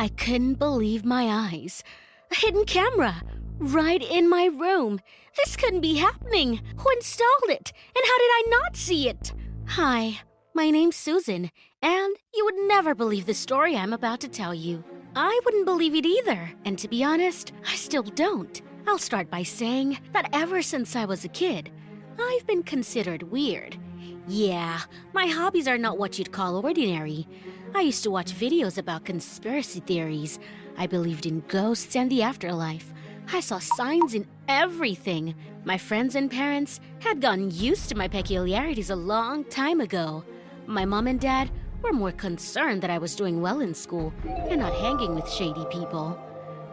I couldn't believe my eyes. A hidden camera right in my room. This couldn't be happening. Who installed it? And how did I not see it? Hi, my name's Susan, and you would never believe the story I'm about to tell you. I wouldn't believe it either, and to be honest, I still don't. I'll start by saying that ever since I was a kid, I've been considered weird. Yeah, my hobbies are not what you'd call ordinary. I used to watch videos about conspiracy theories. I believed in ghosts and the afterlife. I saw signs in everything. My friends and parents had gotten used to my peculiarities a long time ago. My mom and dad were more concerned that I was doing well in school and not hanging with shady people.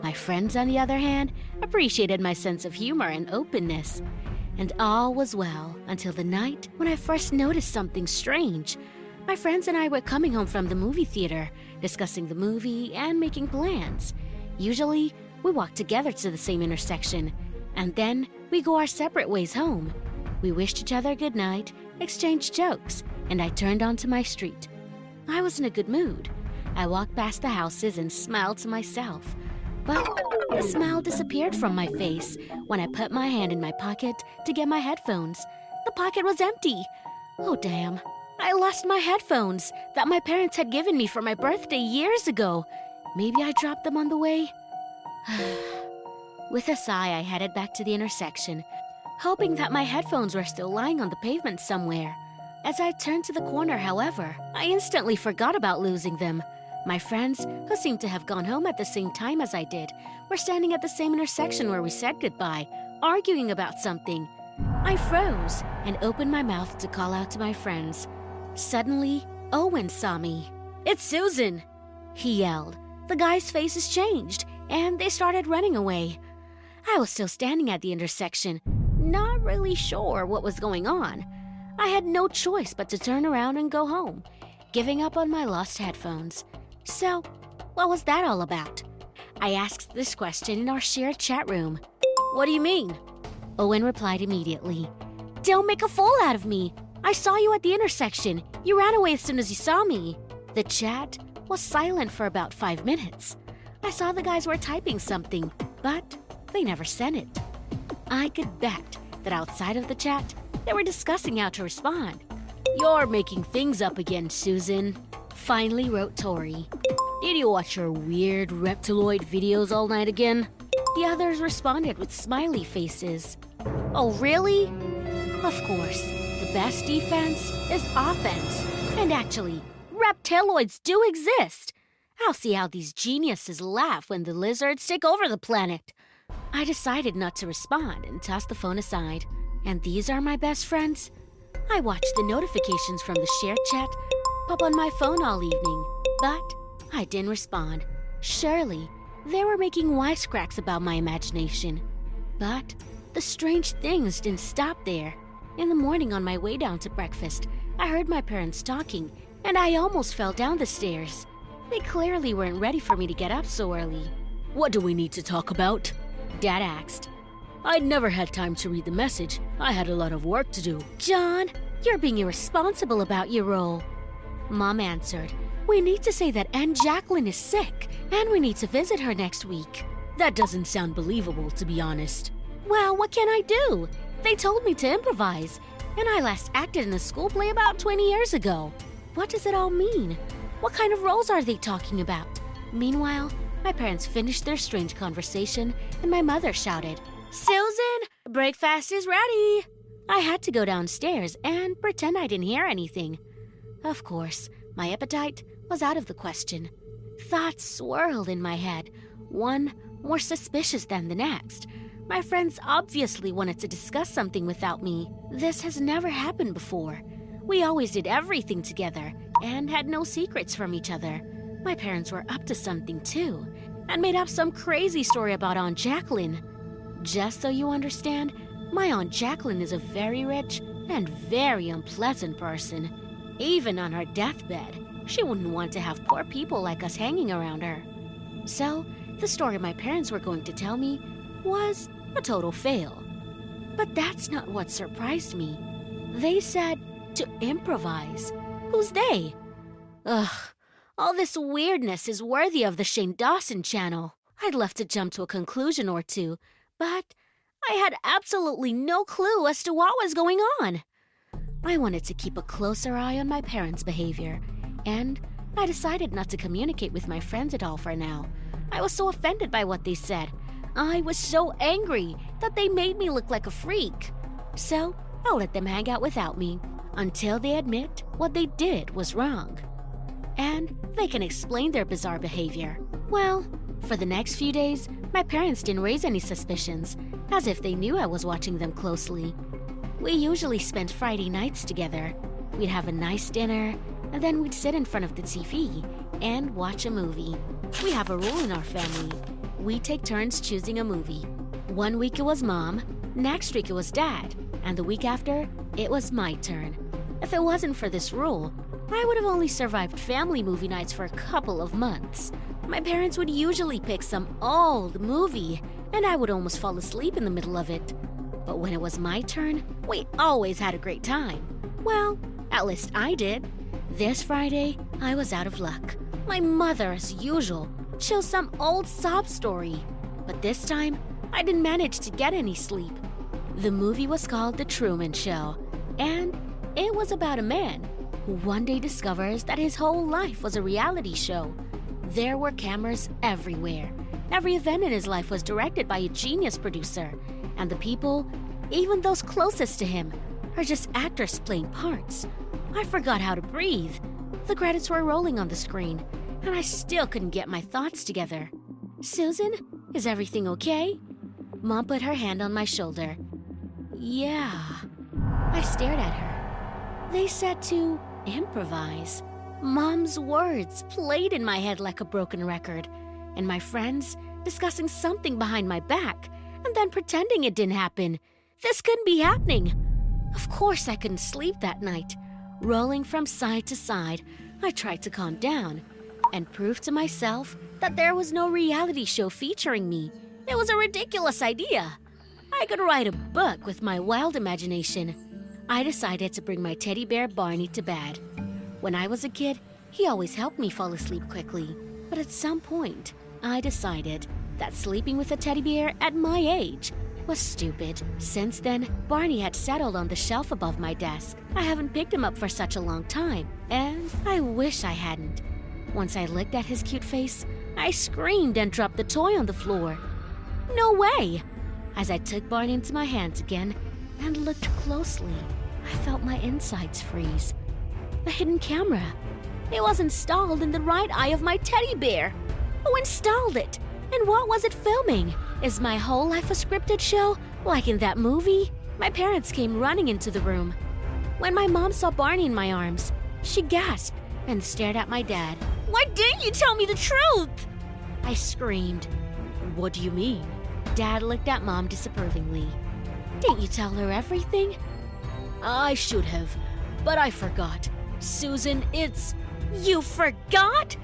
My friends, on the other hand, appreciated my sense of humor and openness. And all was well until the night when I first noticed something strange. My friends and I were coming home from the movie theater, discussing the movie and making plans. Usually, we walk together to the same intersection, and then we go our separate ways home. We wished each other good night, exchanged jokes, and I turned onto my street. I was in a good mood. I walked past the houses and smiled to myself. But the smile disappeared from my face when I put my hand in my pocket to get my headphones. The pocket was empty. Oh, damn. I lost my headphones that my parents had given me for my birthday years ago. Maybe I dropped them on the way? With a sigh, I headed back to the intersection, hoping that my headphones were still lying on the pavement somewhere. As I turned to the corner, however, I instantly forgot about losing them. My friends, who seemed to have gone home at the same time as I did, were standing at the same intersection where we said goodbye, arguing about something. I froze and opened my mouth to call out to my friends. Suddenly, Owen saw me. It's Susan! He yelled. The guy's face has changed, and they started running away. I was still standing at the intersection, not really sure what was going on. I had no choice but to turn around and go home, giving up on my lost headphones. So, what was that all about? I asked this question in our shared chat room. What do you mean? Owen replied immediately. Don't make a fool out of me. I saw you at the intersection. You ran away as soon as you saw me. The chat was silent for about five minutes. I saw the guys were typing something, but they never sent it. I could bet that outside of the chat, they were discussing how to respond. You're making things up again, Susan. Finally wrote Tori. Did you watch your weird reptiloid videos all night again? The others responded with smiley faces. Oh, really? Of course. Best defense is offense. And actually, reptiloids do exist. I'll see how these geniuses laugh when the lizards take over the planet. I decided not to respond and tossed the phone aside. And these are my best friends? I watched the notifications from the shared chat pop on my phone all evening, but I didn't respond. Surely, they were making wisecracks about my imagination. But the strange things didn't stop there. In the morning, on my way down to breakfast, I heard my parents talking, and I almost fell down the stairs. They clearly weren't ready for me to get up so early. What do we need to talk about? Dad asked. I'd never had time to read the message. I had a lot of work to do. John, you're being irresponsible about your role. Mom answered, We need to say that Aunt Jacqueline is sick, and we need to visit her next week. That doesn't sound believable, to be honest. Well, what can I do? They told me to improvise, and I last acted in a school play about 20 years ago. What does it all mean? What kind of roles are they talking about? Meanwhile, my parents finished their strange conversation, and my mother shouted, Susan, breakfast is ready! I had to go downstairs and pretend I didn't hear anything. Of course, my appetite was out of the question. Thoughts swirled in my head, one more suspicious than the next. My friends obviously wanted to discuss something without me. This has never happened before. We always did everything together and had no secrets from each other. My parents were up to something too and made up some crazy story about Aunt Jacqueline. Just so you understand, my Aunt Jacqueline is a very rich and very unpleasant person. Even on her deathbed, she wouldn't want to have poor people like us hanging around her. So, the story my parents were going to tell me was a total fail. But that's not what surprised me. They said to improvise. Who's they? Ugh, all this weirdness is worthy of the Shane Dawson channel. I'd love to jump to a conclusion or two, but I had absolutely no clue as to what was going on. I wanted to keep a closer eye on my parents' behavior, and I decided not to communicate with my friends at all for now. I was so offended by what they said. I was so angry that they made me look like a freak. So I'll let them hang out without me until they admit what they did was wrong. And they can explain their bizarre behavior. Well, for the next few days, my parents didn't raise any suspicions, as if they knew I was watching them closely. We usually spent Friday nights together. We'd have a nice dinner, and then we'd sit in front of the TV and watch a movie. We have a rule in our family we take turns choosing a movie. One week it was mom, next week it was dad, and the week after, it was my turn. If it wasn't for this rule, I would have only survived family movie nights for a couple of months. My parents would usually pick some old movie, and I would almost fall asleep in the middle of it. But when it was my turn, we always had a great time. Well, at least I did. This Friday, I was out of luck. My mother, as usual, chose some old sob story. But this time, I didn't manage to get any sleep. The movie was called The Truman Show, and it was about a man who one day discovers that his whole life was a reality show. There were cameras everywhere. Every event in his life was directed by a genius producer, and the people, even those closest to him, are just actors playing parts. I forgot how to breathe. The credits were rolling on the screen, and I still couldn't get my thoughts together. Susan, is everything okay? Mom put her hand on my shoulder. Yeah. I stared at her. They said to improvise. Mom's words played in my head like a broken record, and my friends discussing something behind my back and then pretending it didn't happen. This couldn't be happening. Of course, I couldn't sleep that night. Rolling from side to side, I tried to calm down and prove to myself that there was no reality show featuring me. It was a ridiculous idea. I could write a book with my wild imagination. I decided to bring my teddy bear Barney to bed. When I was a kid, he always helped me fall asleep quickly. But at some point, I decided that sleeping with a teddy bear at my age was stupid. Since then, Barney had settled on the shelf above my desk. I haven't picked him up for such a long time, and I wish I hadn't. Once I looked at his cute face, I screamed and dropped the toy on the floor. No way! As I took Barney into my hands again and looked closely, I felt my insides freeze. A hidden camera. It was installed in the right eye of my teddy bear. Who installed it? And what was it filming? Is my whole life a scripted show, like in that movie? My parents came running into the room. When my mom saw Barney in my arms, she gasped and stared at my dad. Why didn't you tell me the truth? I screamed. What do you mean? Dad looked at Mom disapprovingly. Didn't you tell her everything? I should have, but I forgot. Susan, it's. You forgot?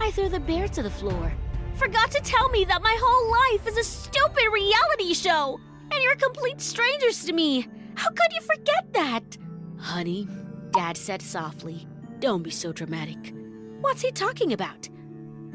I threw the bear to the floor. Forgot to tell me that my whole life is a stupid reality show! And you're complete strangers to me! How could you forget that? Honey, Dad said softly, don't be so dramatic. What's he talking about?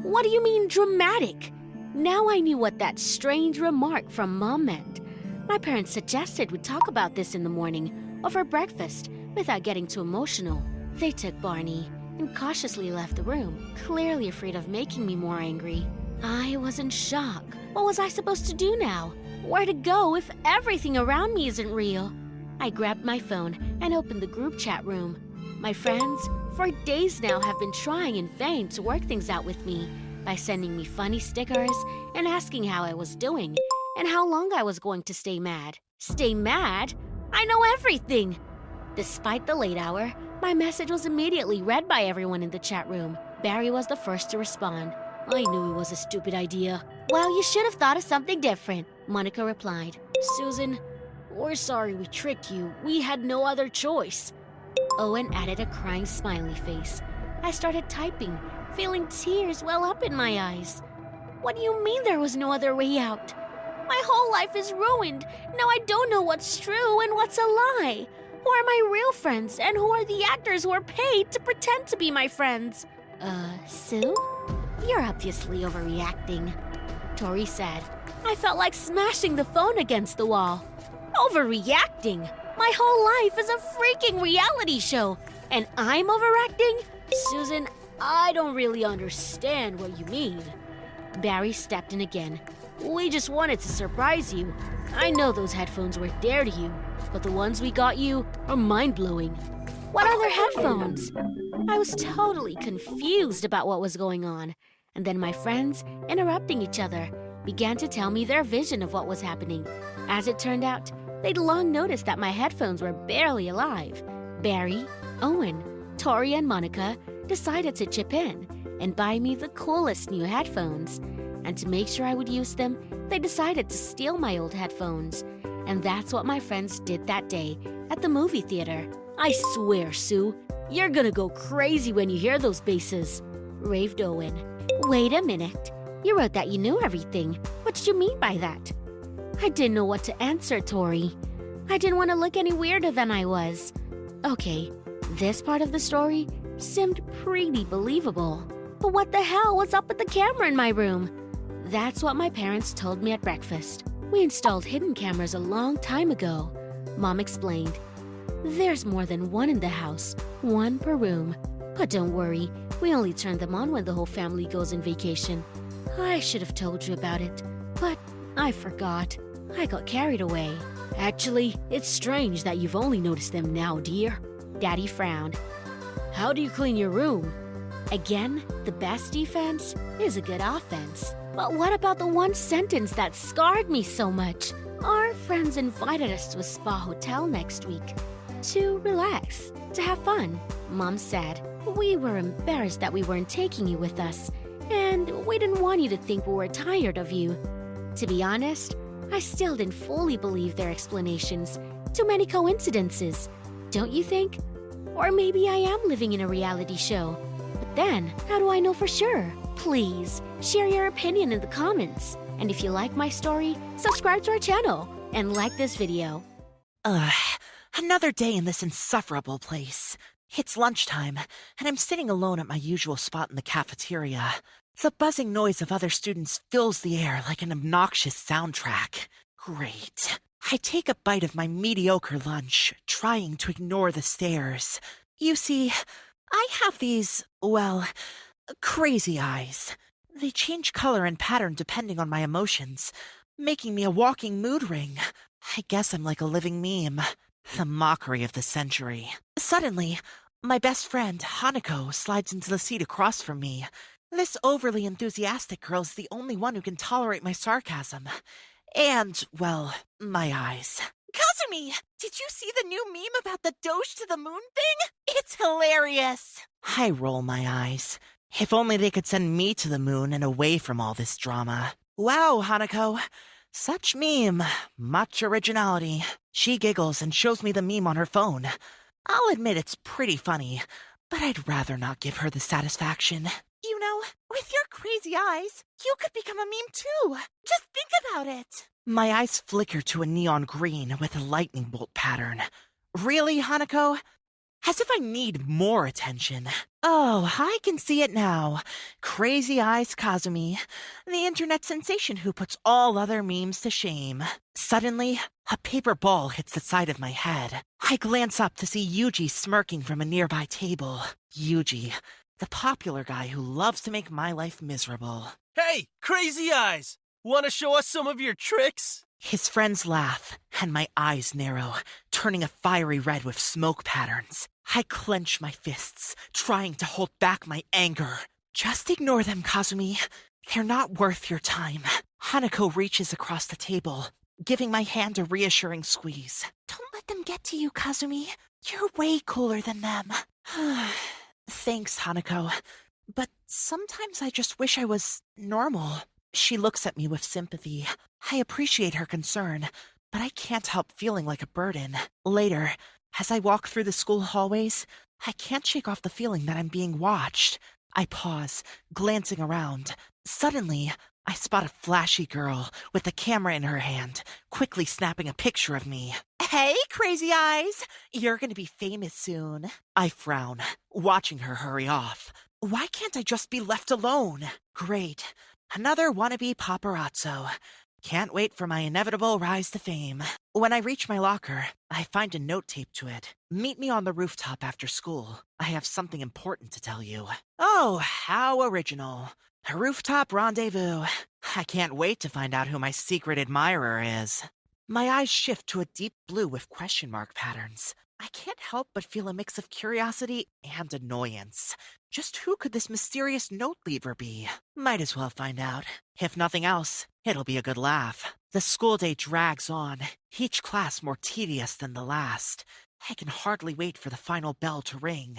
What do you mean dramatic? Now I knew what that strange remark from Mom meant. My parents suggested we talk about this in the morning over breakfast without getting too emotional. They took Barney and cautiously left the room, clearly afraid of making me more angry. I was in shock. What was I supposed to do now? Where to go if everything around me isn't real? I grabbed my phone and opened the group chat room. My friends, for days now, have been trying in vain to work things out with me by sending me funny stickers and asking how I was doing and how long I was going to stay mad. Stay mad? I know everything! Despite the late hour, my message was immediately read by everyone in the chat room. Barry was the first to respond. I knew it was a stupid idea. Well, you should have thought of something different, Monica replied. Susan, we're sorry we tricked you. We had no other choice. Owen added a crying smiley face. I started typing, feeling tears well up in my eyes. What do you mean there was no other way out? My whole life is ruined. Now I don't know what's true and what's a lie. Who are my real friends and who are the actors who are paid to pretend to be my friends? Uh, Sue? You're obviously overreacting, Tori said. I felt like smashing the phone against the wall. Overreacting? My whole life is a freaking reality show, and I'm overacting? Susan, I don't really understand what you mean. Barry stepped in again. We just wanted to surprise you. I know those headphones were dear to you, but the ones we got you are mind blowing. What other headphones? I was totally confused about what was going on, and then my friends, interrupting each other, began to tell me their vision of what was happening. As it turned out, they'd long noticed that my headphones were barely alive. Barry, Owen, Tori, and Monica decided to chip in and buy me the coolest new headphones. And to make sure I would use them, they decided to steal my old headphones. And that's what my friends did that day at the movie theater. I swear, Sue, you're gonna go crazy when you hear those basses, raved Owen. Wait a minute. You wrote that you knew everything. What did you mean by that? I didn't know what to answer, Tori. I didn't want to look any weirder than I was. Okay, this part of the story seemed pretty believable. But what the hell was up with the camera in my room? That's what my parents told me at breakfast. We installed hidden cameras a long time ago, Mom explained. There's more than one in the house, one per room. But don't worry, we only turn them on when the whole family goes on vacation. I should have told you about it, but I forgot. I got carried away. Actually, it's strange that you've only noticed them now, dear. Daddy frowned. How do you clean your room? Again, the best defense is a good offense. But what about the one sentence that scarred me so much? Our friends invited us to a spa hotel next week to relax, to have fun, Mom said. We were embarrassed that we weren't taking you with us, and we didn't want you to think we were tired of you. To be honest, I still didn't fully believe their explanations. Too many coincidences, don't you think? Or maybe I am living in a reality show. But then, how do I know for sure? Please, share your opinion in the comments. And if you like my story, subscribe to our channel and like this video. Ugh, another day in this insufferable place. It's lunchtime, and I'm sitting alone at my usual spot in the cafeteria. The buzzing noise of other students fills the air like an obnoxious soundtrack. Great. I take a bite of my mediocre lunch, trying to ignore the stares. You see, I have these, well, crazy eyes. They change color and pattern depending on my emotions, making me a walking mood ring. I guess I'm like a living meme. The mockery of the century. Suddenly, my best friend, Hanako, slides into the seat across from me. This overly enthusiastic girl is the only one who can tolerate my sarcasm. And, well, my eyes. Kazumi! Did you see the new meme about the Doge to the moon thing? It's hilarious! I roll my eyes. If only they could send me to the moon and away from all this drama. Wow, Hanako. Such meme. Much originality. She giggles and shows me the meme on her phone. I'll admit it's pretty funny, but I'd rather not give her the satisfaction. You know, With your crazy eyes, you could become a meme too. Just think about it. My eyes flicker to a neon green with a lightning bolt pattern. Really, Hanako? As if I need more attention. Oh, I can see it now. Crazy Eyes Kazumi, the internet sensation who puts all other memes to shame. Suddenly, a paper ball hits the side of my head. I glance up to see Yuji smirking from a nearby table. Yuji, the popular guy who loves to make my life miserable. Hey, Crazy Eyes! Want to show us some of your tricks? His friends laugh, and my eyes narrow, turning a fiery red with smoke patterns. I clench my fists, trying to hold back my anger. Just ignore them, Kazumi. They're not worth your time. Hanako reaches across the table, giving my hand a reassuring squeeze. Don't let them get to you, Kazumi. You're way cooler than them. Thanks, Hanako. But sometimes I just wish I was normal. She looks at me with sympathy. I appreciate her concern, but I can't help feeling like a burden. Later, as I walk through the school hallways, I can't shake off the feeling that I'm being watched. I pause, glancing around. Suddenly, I spot a flashy girl with a camera in her hand, quickly snapping a picture of me. Hey, crazy eyes! You're gonna be famous soon. I frown, watching her hurry off. Why can't I just be left alone? Great. Another wannabe paparazzo. Can't wait for my inevitable rise to fame. When I reach my locker, I find a note taped to it. Meet me on the rooftop after school. I have something important to tell you. Oh, how original. A rooftop rendezvous. I can't wait to find out who my secret admirer is. My eyes shift to a deep blue with question mark patterns. I can't help but feel a mix of curiosity and annoyance. Just who could this mysterious note leaver be? Might as well find out. If nothing else, it'll be a good laugh. The school day drags on, each class more tedious than the last. I can hardly wait for the final bell to ring.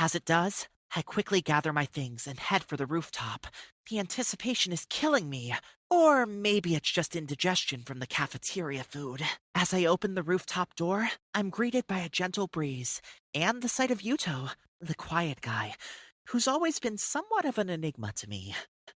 As it does, I quickly gather my things and head for the rooftop. The anticipation is killing me. Or maybe it's just indigestion from the cafeteria food. As I open the rooftop door, I'm greeted by a gentle breeze and the sight of Yuto, the quiet guy, who's always been somewhat of an enigma to me.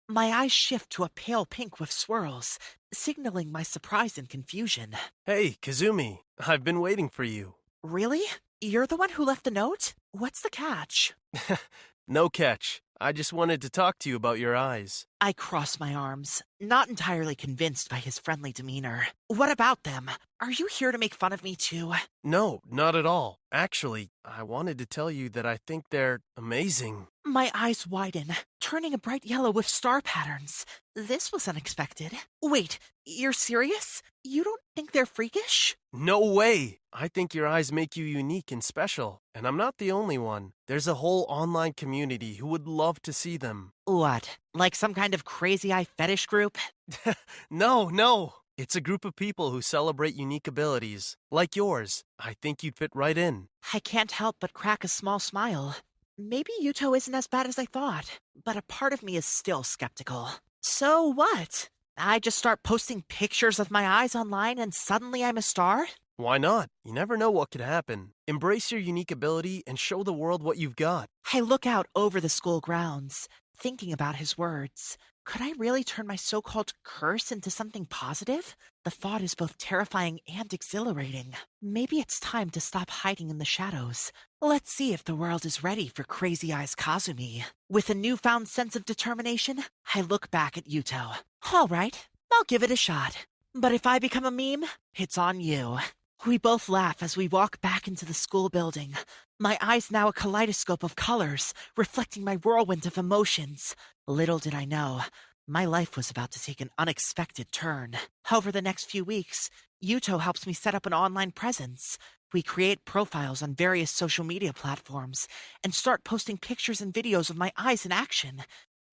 My eyes shift to a pale pink with swirls, signaling my surprise and confusion. Hey, Kazumi, I've been waiting for you. Really? You're the one who left the note? What's the catch? no catch. I just wanted to talk to you about your eyes. I cross my arms, not entirely convinced by his friendly demeanor. What about them? Are you here to make fun of me too? No, not at all. Actually, I wanted to tell you that I think they're amazing. My eyes widen, turning a bright yellow with star patterns. This was unexpected. Wait, you're serious? You don't think they're freakish? No way! I think your eyes make you unique and special, and I'm not the only one. There's a whole online community who would love to see them. What? Like some kind of crazy eye fetish group? no, no. It's a group of people who celebrate unique abilities, like yours. I think you'd fit right in. I can't help but crack a small smile. Maybe Yuto isn't as bad as I thought, but a part of me is still skeptical. So what? I just start posting pictures of my eyes online and suddenly I'm a star? Why not? You never know what could happen. Embrace your unique ability and show the world what you've got. I look out over the school grounds, thinking about his words. Could I really turn my so called curse into something positive? The thought is both terrifying and exhilarating. Maybe it's time to stop hiding in the shadows. Let's see if the world is ready for Crazy Eyes Kazumi. With a newfound sense of determination, I look back at Yuto. All right, I'll give it a shot. But if I become a meme, it's on you. We both laugh as we walk back into the school building. My eyes now a kaleidoscope of colors, reflecting my whirlwind of emotions. Little did I know, my life was about to take an unexpected turn. Over the next few weeks, Yuto helps me set up an online presence. We create profiles on various social media platforms and start posting pictures and videos of my eyes in action.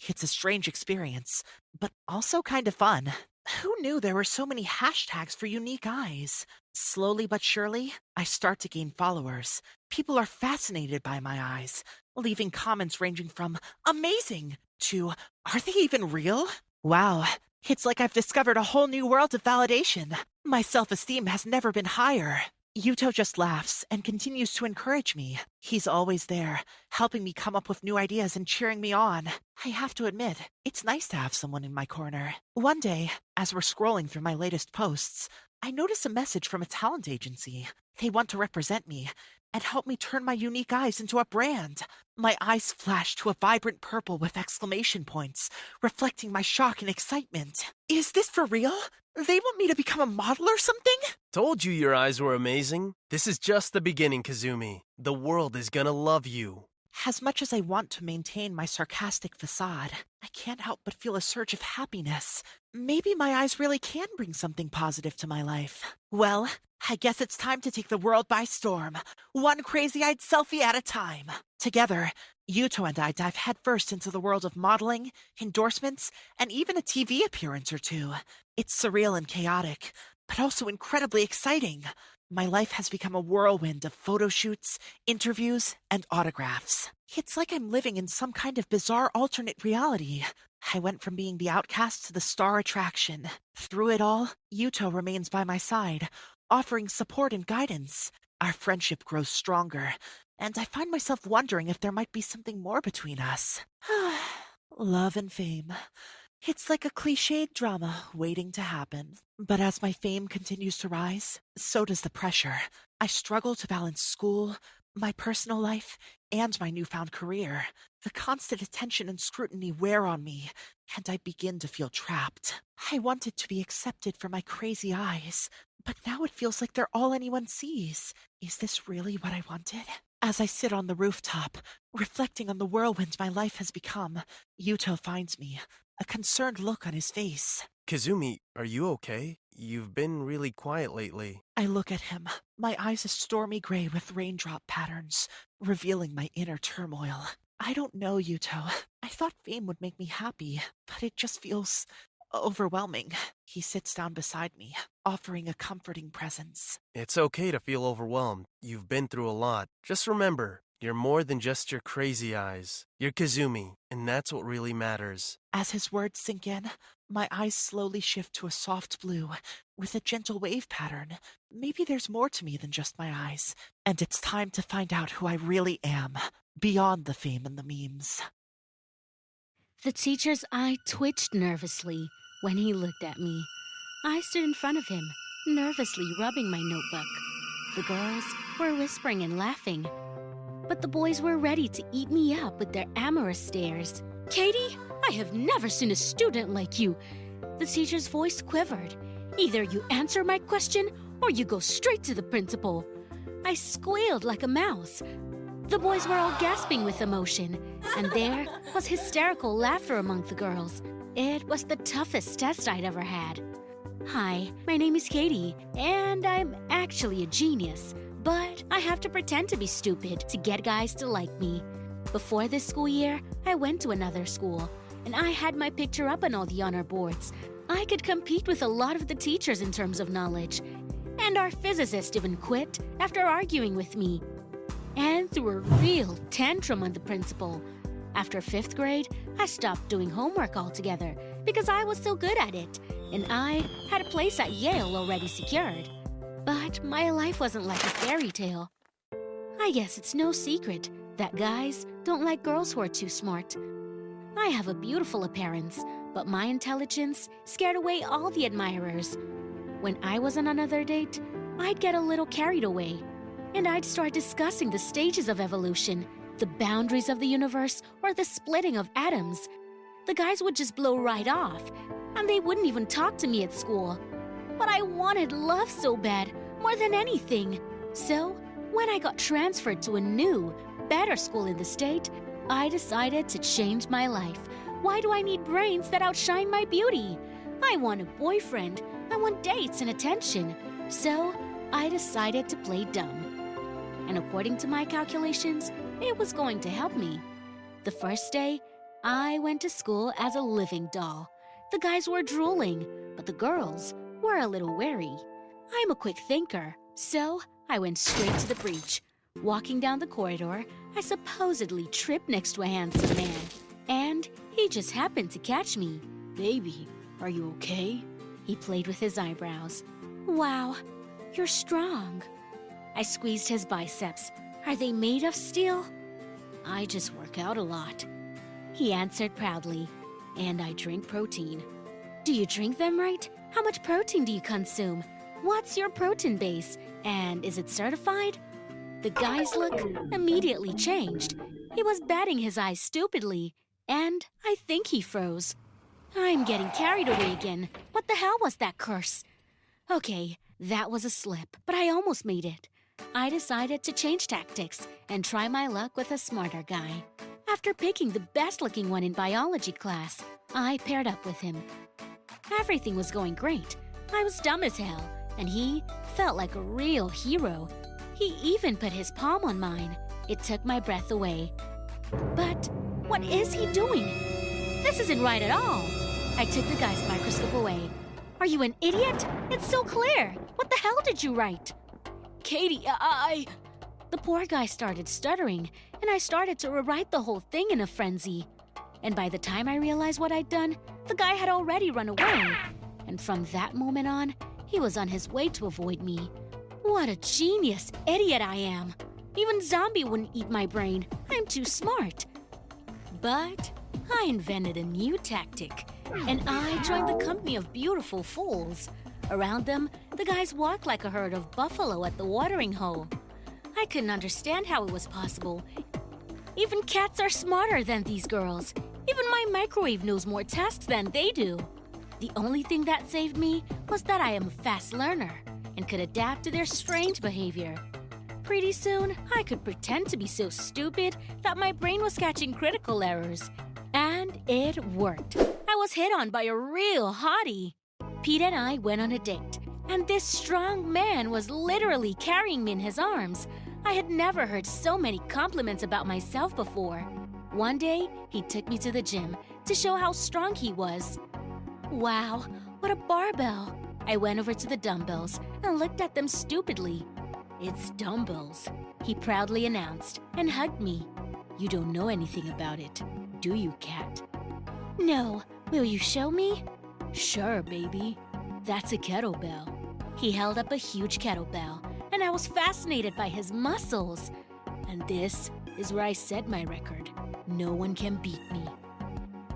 It's a strange experience, but also kind of fun. Who knew there were so many hashtags for unique eyes? Slowly but surely, I start to gain followers. People are fascinated by my eyes, leaving comments ranging from amazing to are they even real? Wow, it's like I've discovered a whole new world of validation. My self esteem has never been higher. Yuto just laughs and continues to encourage me. He's always there, helping me come up with new ideas and cheering me on. I have to admit, it's nice to have someone in my corner. One day, as we're scrolling through my latest posts, I notice a message from a talent agency. They want to represent me and help me turn my unique eyes into a brand. My eyes flash to a vibrant purple with exclamation points, reflecting my shock and excitement. Is this for real? They want me to become a model or something? Told you your eyes were amazing. This is just the beginning, Kazumi. The world is gonna love you. As much as I want to maintain my sarcastic facade, I can't help but feel a surge of happiness. Maybe my eyes really can bring something positive to my life. Well, I guess it's time to take the world by storm, one crazy eyed selfie at a time. Together, Yuto and I dive headfirst into the world of modeling, endorsements, and even a TV appearance or two. It's surreal and chaotic, but also incredibly exciting. My life has become a whirlwind of photo shoots, interviews, and autographs. It's like I'm living in some kind of bizarre alternate reality. I went from being the outcast to the star attraction. Through it all, Yuto remains by my side, offering support and guidance. Our friendship grows stronger, and I find myself wondering if there might be something more between us. Love and fame. It's like a cliched drama waiting to happen. But as my fame continues to rise, so does the pressure. I struggle to balance school, my personal life, and my newfound career. The constant attention and scrutiny wear on me, and I begin to feel trapped. I wanted to be accepted for my crazy eyes, but now it feels like they're all anyone sees. Is this really what I wanted? As I sit on the rooftop, reflecting on the whirlwind my life has become, Yuto finds me, a concerned look on his face. Kazumi, are you okay? You've been really quiet lately. I look at him, my eyes a stormy gray with raindrop patterns, revealing my inner turmoil. I don't know, Yuto. I thought fame would make me happy, but it just feels overwhelming. He sits down beside me, offering a comforting presence. It's okay to feel overwhelmed. You've been through a lot. Just remember, you're more than just your crazy eyes. You're Kazumi, and that's what really matters. As his words sink in, my eyes slowly shift to a soft blue with a gentle wave pattern. Maybe there's more to me than just my eyes, and it's time to find out who I really am, beyond the fame and the memes. The teacher's eye twitched nervously when he looked at me. I stood in front of him, nervously rubbing my notebook. The girls were whispering and laughing, but the boys were ready to eat me up with their amorous stares. Katie, I have never seen a student like you. The teacher's voice quivered. Either you answer my question or you go straight to the principal. I squealed like a mouse. The boys were all gasping with emotion, and there was hysterical laughter among the girls. It was the toughest test I'd ever had. Hi, my name is Katie, and I'm actually a genius, but I have to pretend to be stupid to get guys to like me. Before this school year, I went to another school, and I had my picture up on all the honor boards. I could compete with a lot of the teachers in terms of knowledge, and our physicist even quit after arguing with me and threw a real tantrum on the principal. After fifth grade, I stopped doing homework altogether because I was so good at it, and I had a place at Yale already secured. But my life wasn't like a fairy tale. I guess it's no secret that guys don't like girls who are too smart. I have a beautiful appearance, but my intelligence scared away all the admirers. When I was on another date, I'd get a little carried away, and I'd start discussing the stages of evolution, the boundaries of the universe, or the splitting of atoms. The guys would just blow right off, and they wouldn't even talk to me at school. But I wanted love so bad, more than anything. So, when I got transferred to a new, better school in the state, I decided to change my life. Why do I need brains that outshine my beauty? I want a boyfriend. I want dates and attention. So, I decided to play dumb. And according to my calculations, it was going to help me. The first day, I went to school as a living doll. The guys were drooling, but the girls were a little wary. I'm a quick thinker, so I went straight to the breach. Walking down the corridor, I supposedly tripped next to a handsome man, and he just happened to catch me. Baby, are you okay? He played with his eyebrows. Wow, you're strong. I squeezed his biceps. Are they made of steel? I just work out a lot. He answered proudly. And I drink protein. Do you drink them right? How much protein do you consume? What's your protein base? And is it certified? The guy's look immediately changed. He was batting his eyes stupidly, and I think he froze. I'm getting carried away again. What the hell was that curse? Okay, that was a slip, but I almost made it. I decided to change tactics and try my luck with a smarter guy. After picking the best looking one in biology class, I paired up with him. Everything was going great. I was dumb as hell, and he felt like a real hero. He even put his palm on mine. It took my breath away. But what is he doing? This isn't right at all. I took the guy's microscope away. Are you an idiot? It's so clear. What the hell did you write? Katie, I. The poor guy started stuttering, and I started to rewrite the whole thing in a frenzy. And by the time I realized what I'd done, the guy had already run away. And from that moment on, he was on his way to avoid me. What a genius idiot I am! Even zombie wouldn't eat my brain. I'm too smart. But I invented a new tactic, and I joined the company of beautiful fools. Around them, the guys walked like a herd of buffalo at the watering hole. I couldn't understand how it was possible. Even cats are smarter than these girls. Even my microwave knows more tasks than they do. The only thing that saved me was that I am a fast learner and could adapt to their strange behavior. Pretty soon, I could pretend to be so stupid that my brain was catching critical errors. And it worked. I was hit on by a real hottie. Pete and I went on a date, and this strong man was literally carrying me in his arms. I had never heard so many compliments about myself before. One day, he took me to the gym to show how strong he was. Wow, what a barbell! I went over to the dumbbells and looked at them stupidly. It's dumbbells, he proudly announced and hugged me. You don't know anything about it, do you, cat? No. Will you show me? Sure, baby. That's a kettlebell. He held up a huge kettlebell, and I was fascinated by his muscles. And this is where I set my record. No one can beat me.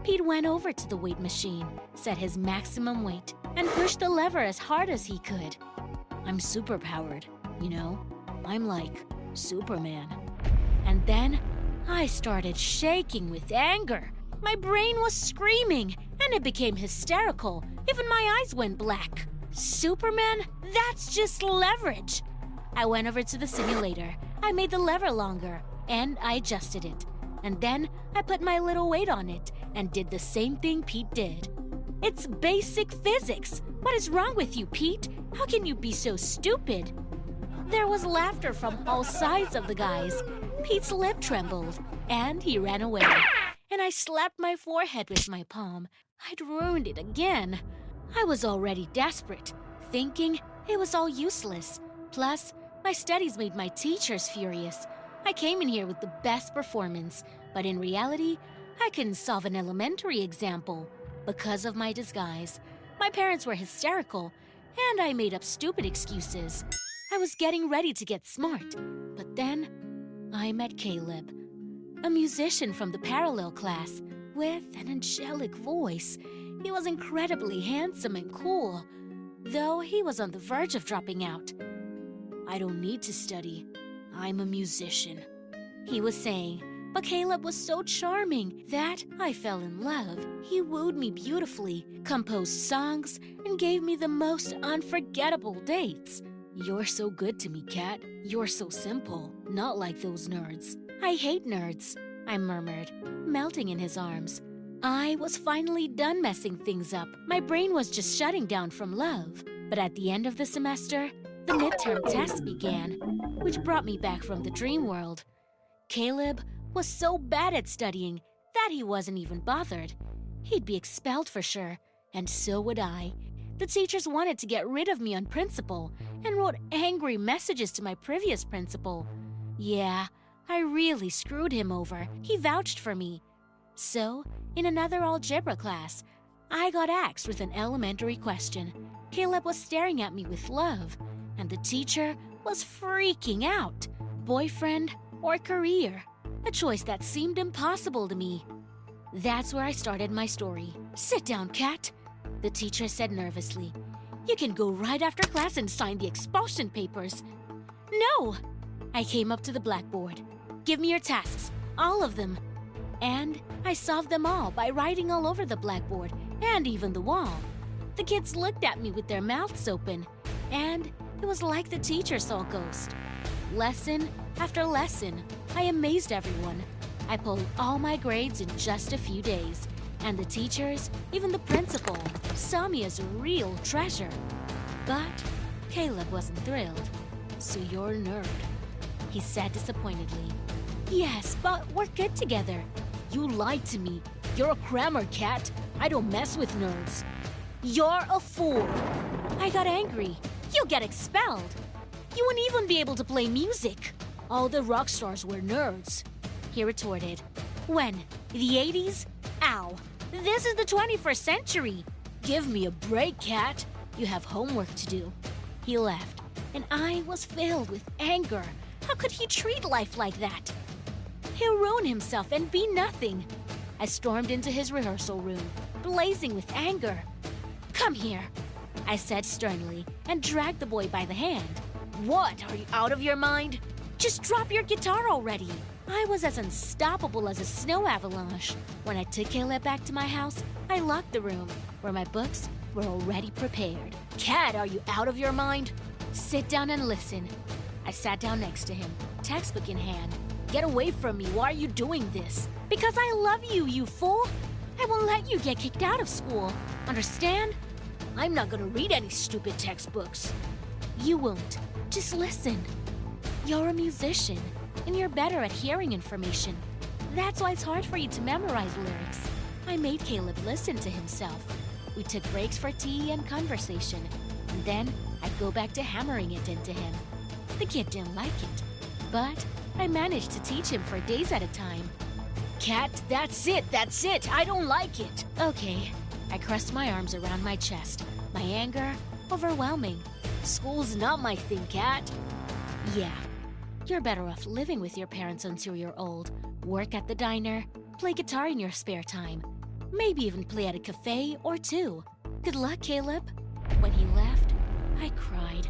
Pete went over to the weight machine, set his maximum weight, and pushed the lever as hard as he could. I'm superpowered, you know? I'm like Superman. And then I started shaking with anger. My brain was screaming, and it became hysterical. Even my eyes went black. Superman? That's just leverage. I went over to the simulator. I made the lever longer, and I adjusted it. And then I put my little weight on it and did the same thing Pete did. It's basic physics. What is wrong with you, Pete? How can you be so stupid? There was laughter from all sides of the guys. Pete's lip trembled, and he ran away. And I slapped my forehead with my palm. I'd ruined it again. I was already desperate, thinking it was all useless. Plus, my studies made my teachers furious. I came in here with the best performance, but in reality, I couldn't solve an elementary example because of my disguise. My parents were hysterical, and I made up stupid excuses. I was getting ready to get smart, but then I met Caleb, a musician from the parallel class with an angelic voice. He was incredibly handsome and cool, though he was on the verge of dropping out. I don't need to study. I'm a musician, he was saying. But Caleb was so charming that I fell in love. He wooed me beautifully, composed songs, and gave me the most unforgettable dates. You're so good to me, Cat. You're so simple, not like those nerds. I hate nerds, I murmured, melting in his arms. I was finally done messing things up. My brain was just shutting down from love. But at the end of the semester, the midterm test began, which brought me back from the dream world. Caleb was so bad at studying that he wasn't even bothered. He'd be expelled for sure, and so would I. The teachers wanted to get rid of me on principle and wrote angry messages to my previous principal. Yeah, I really screwed him over. He vouched for me. So, in another algebra class, I got axed with an elementary question. Caleb was staring at me with love, and the teacher was freaking out boyfriend or career, a choice that seemed impossible to me. That's where I started my story. Sit down, Cat, the teacher said nervously. You can go right after class and sign the expulsion papers. No! I came up to the blackboard. Give me your tasks, all of them. And I solved them all by writing all over the blackboard and even the wall. The kids looked at me with their mouths open, and it was like the teacher saw a ghost. Lesson after lesson, I amazed everyone. I pulled all my grades in just a few days, and the teachers, even the principal, saw me as a real treasure. But Caleb wasn't thrilled. So you're a nerd, he said disappointedly. Yes, but we're good together. You lied to me. You're a crammer, cat. I don't mess with nerds. You're a fool. I got angry. You get expelled. You wouldn't even be able to play music. All the rock stars were nerds. He retorted. When? The 80s? Ow. This is the 21st century. Give me a break, cat. You have homework to do. He left, and I was filled with anger. How could he treat life like that? He'll ruin himself and be nothing. I stormed into his rehearsal room, blazing with anger. Come here, I said sternly, and dragged the boy by the hand. What? Are you out of your mind? Just drop your guitar already. I was as unstoppable as a snow avalanche. When I took Caleb back to my house, I locked the room, where my books were already prepared. Cat, are you out of your mind? Sit down and listen. I sat down next to him, textbook in hand. Get away from me. Why are you doing this? Because I love you, you fool. I won't let you get kicked out of school. Understand? I'm not gonna read any stupid textbooks. You won't. Just listen. You're a musician and you're better at hearing information. That's why it's hard for you to memorize lyrics. I made Caleb listen to himself. We took breaks for tea and conversation, and then I'd go back to hammering it into him. The kid didn't like it, but I managed to teach him for days at a time. Cat, that's it, that's it, I don't like it. Okay, I crossed my arms around my chest, my anger overwhelming. School's not my thing, Cat. Yeah, you're better off living with your parents until you're old, work at the diner, play guitar in your spare time, maybe even play at a cafe or two. Good luck, Caleb. When he left, I cried.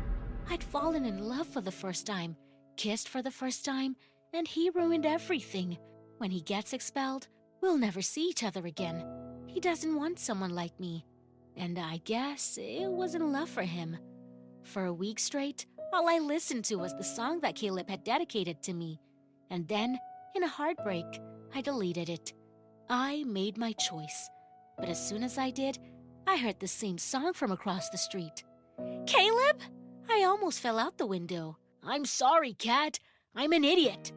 I'd fallen in love for the first time, kissed for the first time, and he ruined everything. When he gets expelled, we'll never see each other again. He doesn't want someone like me. And I guess it wasn't love for him. For a week straight, all I listened to was the song that Caleb had dedicated to me. And then, in a heartbreak, I deleted it. I made my choice. But as soon as I did, I heard the same song from across the street. Caleb? I almost fell out the window. I'm sorry, Cat. I'm an idiot.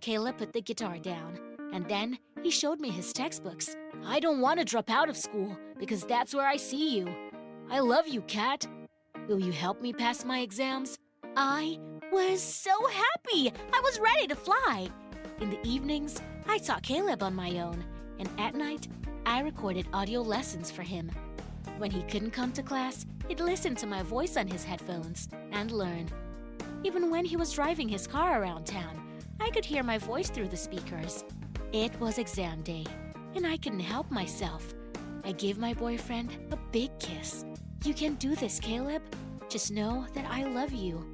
Caleb put the guitar down, and then he showed me his textbooks. I don't want to drop out of school because that's where I see you. I love you, Cat. Will you help me pass my exams? I was so happy. I was ready to fly. In the evenings, I taught Caleb on my own, and at night, I recorded audio lessons for him. When he couldn't come to class, he'd listen to my voice on his headphones and learn. Even when he was driving his car around town, I could hear my voice through the speakers. It was exam day, and I couldn't help myself. I gave my boyfriend a big kiss. You can do this, Caleb. Just know that I love you.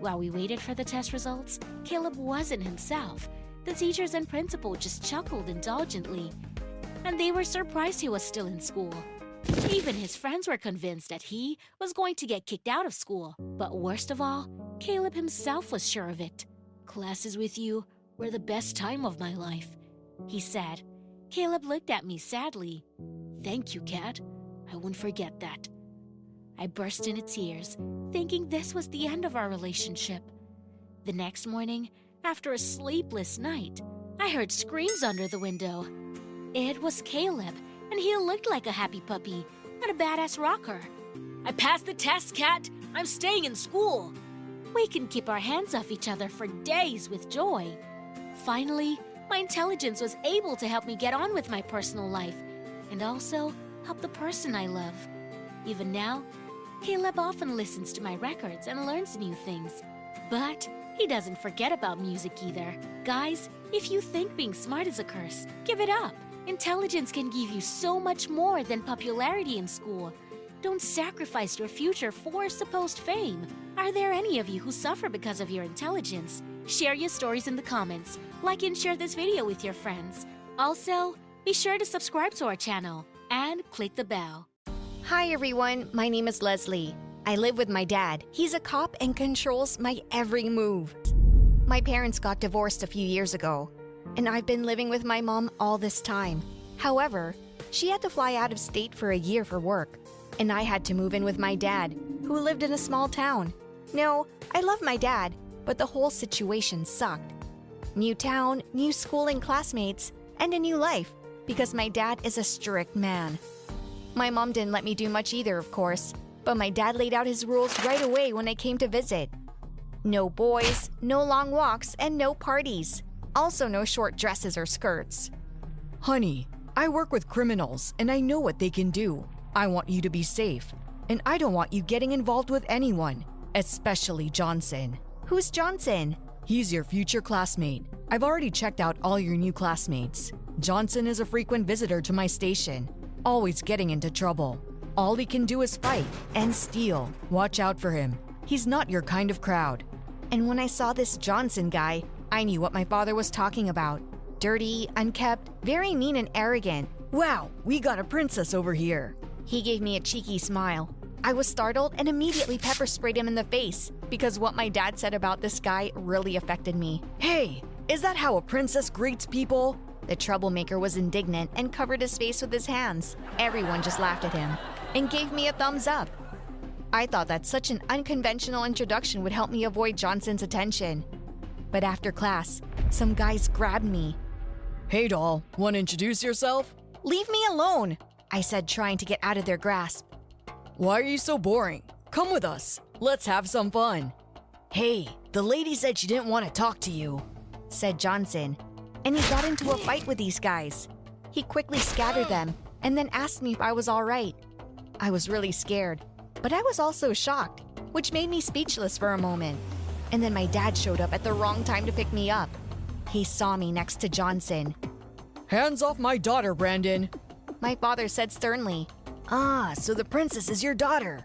While we waited for the test results, Caleb wasn't himself. The teachers and principal just chuckled indulgently, and they were surprised he was still in school. Even his friends were convinced that he was going to get kicked out of school. But worst of all, Caleb himself was sure of it. Classes with you were the best time of my life, he said. Caleb looked at me sadly. Thank you, Cat. I won't forget that. I burst into tears, thinking this was the end of our relationship. The next morning, after a sleepless night, I heard screams under the window. It was Caleb, and he looked like a happy puppy, not a badass rocker. I passed the test, Cat. I'm staying in school. We can keep our hands off each other for days with joy. Finally, my intelligence was able to help me get on with my personal life and also help the person I love. Even now, Caleb often listens to my records and learns new things. But he doesn't forget about music either. Guys, if you think being smart is a curse, give it up. Intelligence can give you so much more than popularity in school. Don't sacrifice your future for supposed fame. Are there any of you who suffer because of your intelligence? Share your stories in the comments. Like and share this video with your friends. Also, be sure to subscribe to our channel and click the bell. Hi everyone, my name is Leslie. I live with my dad. He's a cop and controls my every move. My parents got divorced a few years ago, and I've been living with my mom all this time. However, she had to fly out of state for a year for work, and I had to move in with my dad, who lived in a small town. No, I love my dad, but the whole situation sucked. New town, new school and classmates, and a new life because my dad is a strict man. My mom didn't let me do much either, of course, but my dad laid out his rules right away when I came to visit. No boys, no long walks, and no parties. Also, no short dresses or skirts. Honey, I work with criminals and I know what they can do. I want you to be safe, and I don't want you getting involved with anyone, especially Johnson. Who's Johnson? He's your future classmate. I've already checked out all your new classmates. Johnson is a frequent visitor to my station, always getting into trouble. All he can do is fight and steal. Watch out for him. He's not your kind of crowd. And when I saw this Johnson guy, I knew what my father was talking about. Dirty, unkept, very mean and arrogant. Wow, we got a princess over here. He gave me a cheeky smile. I was startled and immediately pepper sprayed him in the face because what my dad said about this guy really affected me. Hey, is that how a princess greets people? The troublemaker was indignant and covered his face with his hands. Everyone just laughed at him and gave me a thumbs up. I thought that such an unconventional introduction would help me avoid Johnson's attention. But after class, some guys grabbed me. Hey, doll, want to introduce yourself? Leave me alone, I said, trying to get out of their grasp. Why are you so boring? Come with us. Let's have some fun. Hey, the lady said she didn't want to talk to you, said Johnson, and he got into a fight with these guys. He quickly scattered them and then asked me if I was all right. I was really scared, but I was also shocked, which made me speechless for a moment. And then my dad showed up at the wrong time to pick me up. He saw me next to Johnson. Hands off my daughter, Brandon, my father said sternly. Ah, so the princess is your daughter.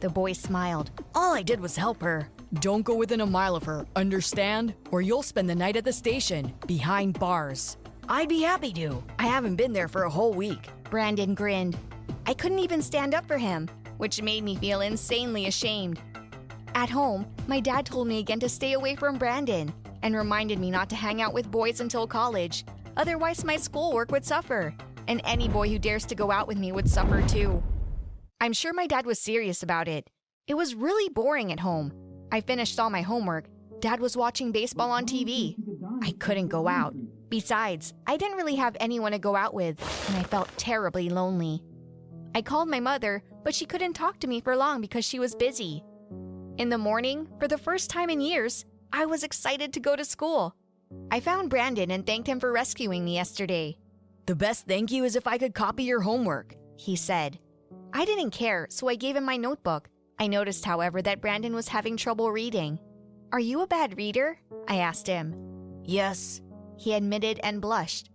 The boy smiled. All I did was help her. Don't go within a mile of her, understand? Or you'll spend the night at the station, behind bars. I'd be happy to. I haven't been there for a whole week. Brandon grinned. I couldn't even stand up for him, which made me feel insanely ashamed. At home, my dad told me again to stay away from Brandon and reminded me not to hang out with boys until college, otherwise, my schoolwork would suffer, and any boy who dares to go out with me would suffer too. I'm sure my dad was serious about it. It was really boring at home. I finished all my homework. Dad was watching baseball on TV. I couldn't go out. Besides, I didn't really have anyone to go out with, and I felt terribly lonely. I called my mother, but she couldn't talk to me for long because she was busy. In the morning, for the first time in years, I was excited to go to school. I found Brandon and thanked him for rescuing me yesterday. The best thank you is if I could copy your homework, he said. I didn't care, so I gave him my notebook. I noticed, however, that Brandon was having trouble reading. Are you a bad reader? I asked him. Yes, he admitted and blushed.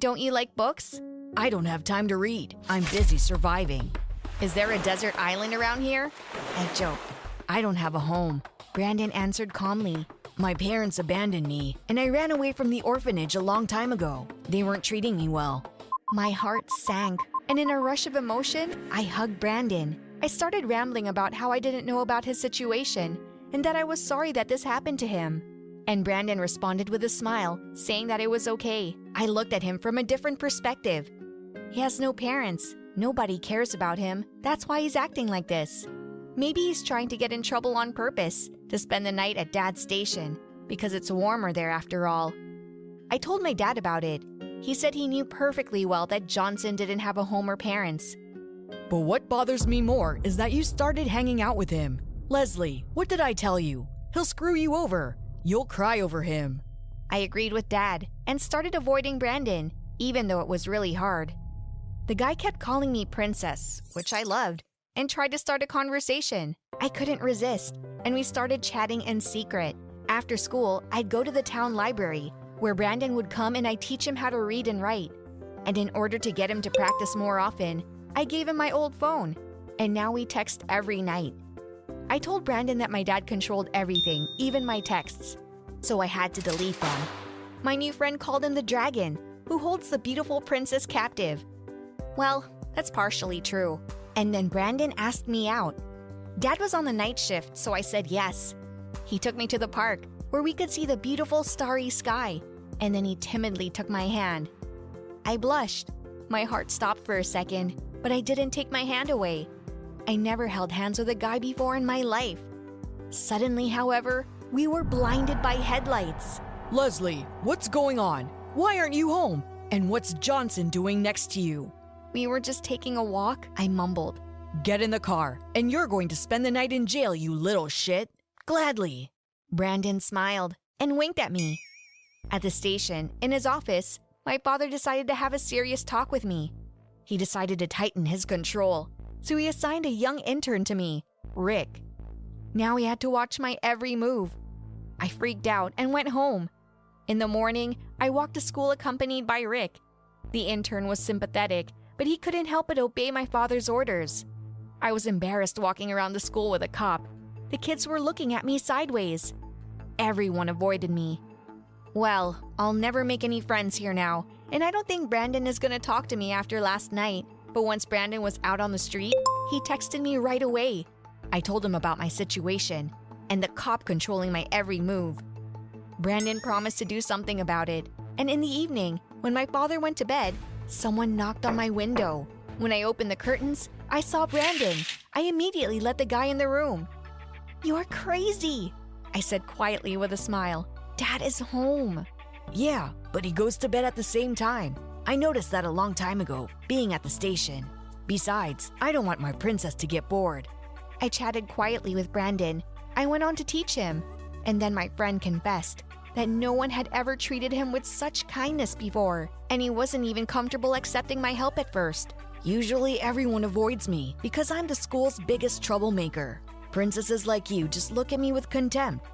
Don't you like books? I don't have time to read. I'm busy surviving. Is there a desert island around here? I joked. I don't have a home. Brandon answered calmly. My parents abandoned me, and I ran away from the orphanage a long time ago. They weren't treating me well. My heart sank, and in a rush of emotion, I hugged Brandon. I started rambling about how I didn't know about his situation and that I was sorry that this happened to him. And Brandon responded with a smile, saying that it was okay. I looked at him from a different perspective. He has no parents. Nobody cares about him. That's why he's acting like this. Maybe he's trying to get in trouble on purpose to spend the night at Dad's station because it's warmer there after all. I told my dad about it. He said he knew perfectly well that Johnson didn't have a home or parents. But what bothers me more is that you started hanging out with him. Leslie, what did I tell you? He'll screw you over. You'll cry over him. I agreed with Dad and started avoiding Brandon, even though it was really hard. The guy kept calling me princess, which I loved, and tried to start a conversation. I couldn't resist, and we started chatting in secret. After school, I'd go to the town library, where Brandon would come and I'd teach him how to read and write. And in order to get him to practice more often, I gave him my old phone, and now we text every night. I told Brandon that my dad controlled everything, even my texts, so I had to delete them. My new friend called him the dragon, who holds the beautiful princess captive. Well, that's partially true. And then Brandon asked me out. Dad was on the night shift, so I said yes. He took me to the park, where we could see the beautiful starry sky, and then he timidly took my hand. I blushed. My heart stopped for a second, but I didn't take my hand away. I never held hands with a guy before in my life. Suddenly, however, we were blinded by headlights. Leslie, what's going on? Why aren't you home? And what's Johnson doing next to you? We were just taking a walk, I mumbled. Get in the car, and you're going to spend the night in jail, you little shit. Gladly. Brandon smiled and winked at me. At the station, in his office, my father decided to have a serious talk with me. He decided to tighten his control, so he assigned a young intern to me, Rick. Now he had to watch my every move. I freaked out and went home. In the morning, I walked to school accompanied by Rick. The intern was sympathetic, but he couldn't help but obey my father's orders. I was embarrassed walking around the school with a cop. The kids were looking at me sideways. Everyone avoided me. Well, I'll never make any friends here now, and I don't think Brandon is gonna talk to me after last night. But once Brandon was out on the street, he texted me right away. I told him about my situation and the cop controlling my every move. Brandon promised to do something about it, and in the evening, when my father went to bed, someone knocked on my window. When I opened the curtains, I saw Brandon. I immediately let the guy in the room. You're crazy, I said quietly with a smile. Dad is home. Yeah, but he goes to bed at the same time. I noticed that a long time ago, being at the station. Besides, I don't want my princess to get bored. I chatted quietly with Brandon. I went on to teach him. And then my friend confessed that no one had ever treated him with such kindness before, and he wasn't even comfortable accepting my help at first. Usually, everyone avoids me because I'm the school's biggest troublemaker. Princesses like you just look at me with contempt.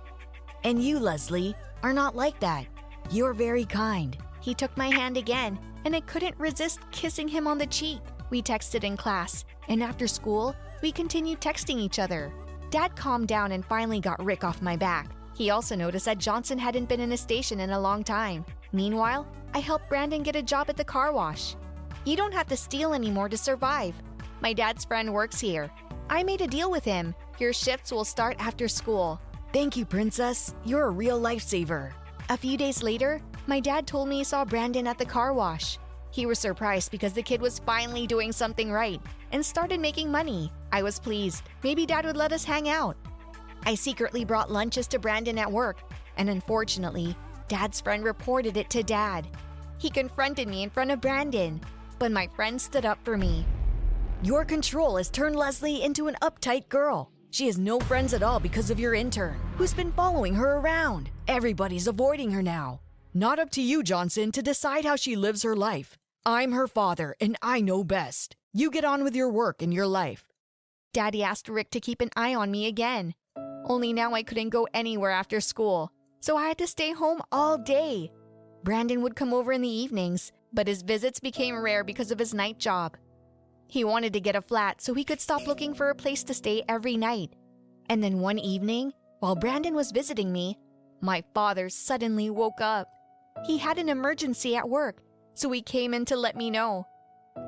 And you, Leslie, are not like that. You're very kind. He took my hand again, and I couldn't resist kissing him on the cheek. We texted in class, and after school, we continued texting each other. Dad calmed down and finally got Rick off my back. He also noticed that Johnson hadn't been in a station in a long time. Meanwhile, I helped Brandon get a job at the car wash. You don't have to steal anymore to survive. My dad's friend works here. I made a deal with him. Your shifts will start after school. Thank you, Princess. You're a real lifesaver. A few days later, my dad told me he saw Brandon at the car wash. He was surprised because the kid was finally doing something right and started making money. I was pleased. Maybe dad would let us hang out. I secretly brought lunches to Brandon at work, and unfortunately, dad's friend reported it to dad. He confronted me in front of Brandon, but my friend stood up for me. Your control has turned Leslie into an uptight girl. She has no friends at all because of your intern, who's been following her around. Everybody's avoiding her now. Not up to you, Johnson, to decide how she lives her life. I'm her father, and I know best. You get on with your work and your life. Daddy asked Rick to keep an eye on me again. Only now I couldn't go anywhere after school, so I had to stay home all day. Brandon would come over in the evenings, but his visits became rare because of his night job. He wanted to get a flat so he could stop looking for a place to stay every night. And then one evening, while Brandon was visiting me, my father suddenly woke up. He had an emergency at work, so he came in to let me know.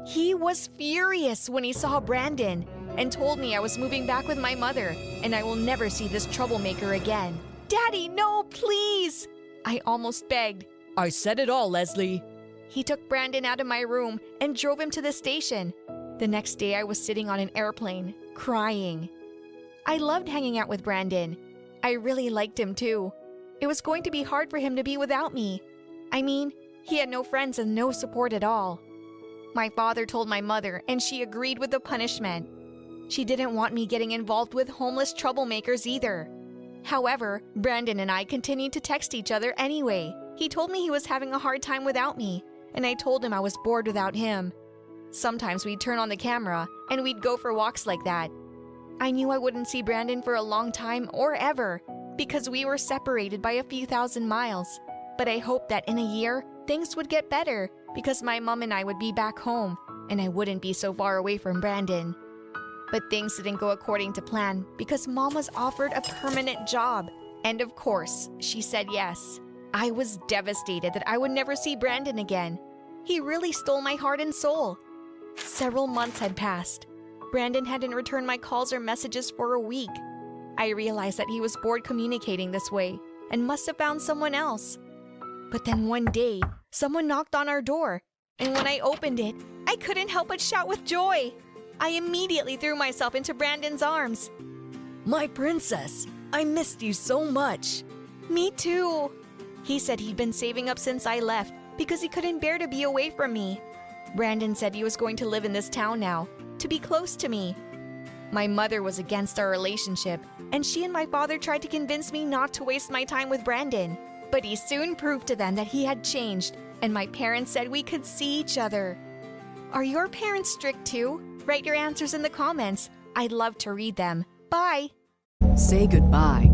He was furious when he saw Brandon and told me I was moving back with my mother and I will never see this troublemaker again. Daddy, no, please! I almost begged. I said it all, Leslie. He took Brandon out of my room and drove him to the station. The next day, I was sitting on an airplane, crying. I loved hanging out with Brandon. I really liked him too. It was going to be hard for him to be without me. I mean, he had no friends and no support at all. My father told my mother, and she agreed with the punishment. She didn't want me getting involved with homeless troublemakers either. However, Brandon and I continued to text each other anyway. He told me he was having a hard time without me, and I told him I was bored without him. Sometimes we'd turn on the camera and we'd go for walks like that. I knew I wouldn't see Brandon for a long time or ever because we were separated by a few thousand miles. But I hoped that in a year, things would get better because my mom and I would be back home and I wouldn't be so far away from Brandon. But things didn't go according to plan because mom was offered a permanent job. And of course, she said yes. I was devastated that I would never see Brandon again. He really stole my heart and soul. Several months had passed. Brandon hadn't returned my calls or messages for a week. I realized that he was bored communicating this way and must have found someone else. But then one day, someone knocked on our door, and when I opened it, I couldn't help but shout with joy. I immediately threw myself into Brandon's arms. My princess, I missed you so much. Me too. He said he'd been saving up since I left because he couldn't bear to be away from me. Brandon said he was going to live in this town now, to be close to me. My mother was against our relationship, and she and my father tried to convince me not to waste my time with Brandon. But he soon proved to them that he had changed, and my parents said we could see each other. Are your parents strict too? Write your answers in the comments. I'd love to read them. Bye. Say goodbye